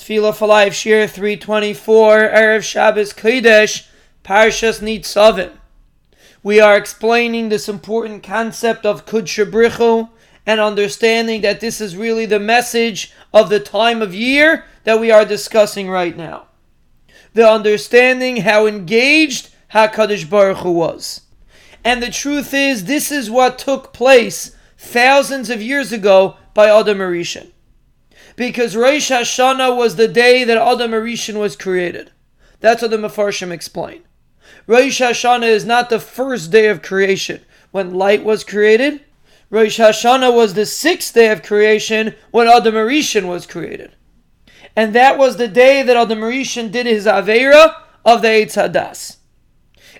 Tefillah for Life, Shiur 324, Erev Shabbos Kodesh, Parshas Nitzavim. We are explaining this important concept of Kudshabrichu and understanding that this is really the message of the time of year that we are discussing right now. The understanding how engaged HaKadosh Baruch Hu was. And the truth is, this is what took place thousands of years ago by Adam HaRishon because Rosh Hashanah was the day that Adam HaRishon was created. That's what the Mefarshim explain. Rosh Hashanah is not the first day of creation when light was created. Rosh Hashanah was the sixth day of creation when Adam HaRishon was created. And that was the day that Adam HaRishon did his Avera of the Eitz Hadas.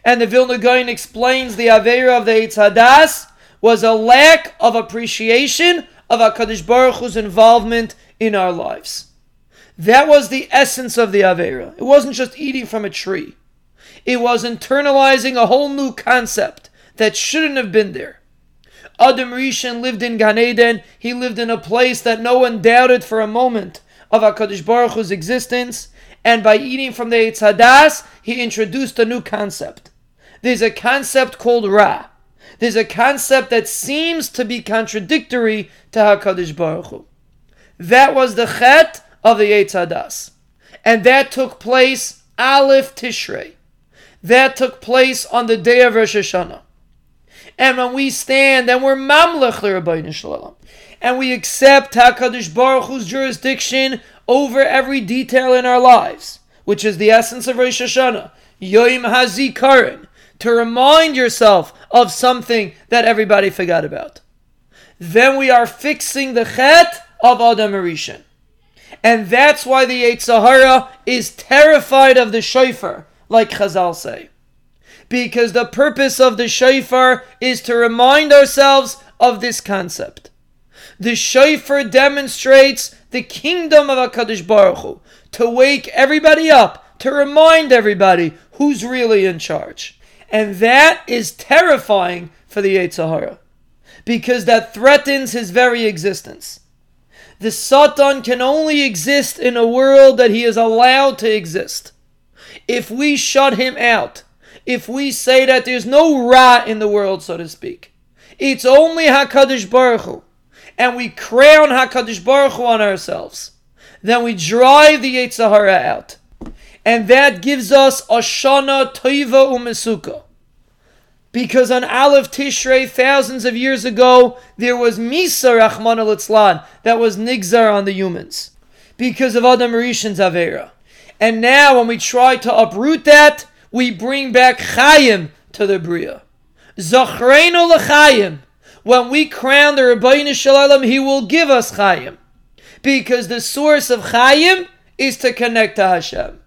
And the Vilna Gaon explains the Avera of the Eitz Hadas was a lack of appreciation of HaKadosh Baruch Hu's involvement in our lives. That was the essence of the Avera. It wasn't just eating from a tree. It was internalizing a whole new concept that shouldn't have been there. Adam Rishon lived in Gan Eden. He lived in a place that no one doubted for a moment of HaKadosh Baruch Hu's existence. And by eating from the Eitz he introduced a new concept. There's a concept called Ra. There's a concept that seems to be contradictory to HaKadosh Baruch Hu. That was the chet of the Eitz Hadas. And that took place Aleph Tishrei. That took place on the day of Rosh Hashanah. And when we stand and we're mamlech l'Ribbono Shel Olam, and we accept HaKadosh Baruch Hu's jurisdiction over every detail in our lives, which is the essence of Rosh Hashanah, Yom HaZikaron, to remind yourself of something that everybody forgot about. Then we are fixing the chet of Adam HaRishon. And that's why the Yetzer Hara is terrified of the shofar, like Chazal say. Because the purpose of the shofar is to remind ourselves of this concept. The shofar demonstrates the kingdom of HaKadosh Baruch Hu, to wake everybody up, to remind everybody who's really in charge. And that is terrifying for the Yetzer Hara, because that threatens his very existence. The Satan can only exist in a world that he is allowed to exist. If we shut him out, if we say that there's no Ra in the world, so to speak, it's only HaKadosh Baruch Hu, and we crown HaKadosh Baruch Hu on ourselves, then we drive the Yetzer Hara out. And that gives us Ashana Toiva Umesuka. Because on Aleph Tishrei, thousands of years ago, there was Misa Rahman al that was Nigzar on the humans. Because of Adam Rishon's Avera. And now, when we try to uproot that, we bring back Chayim to the Bria. Zachreinu l'Chayim. When we crown the Ribbono Shel Olam, he will give us Chayim. Because the source of Chayim is to connect to Hashem.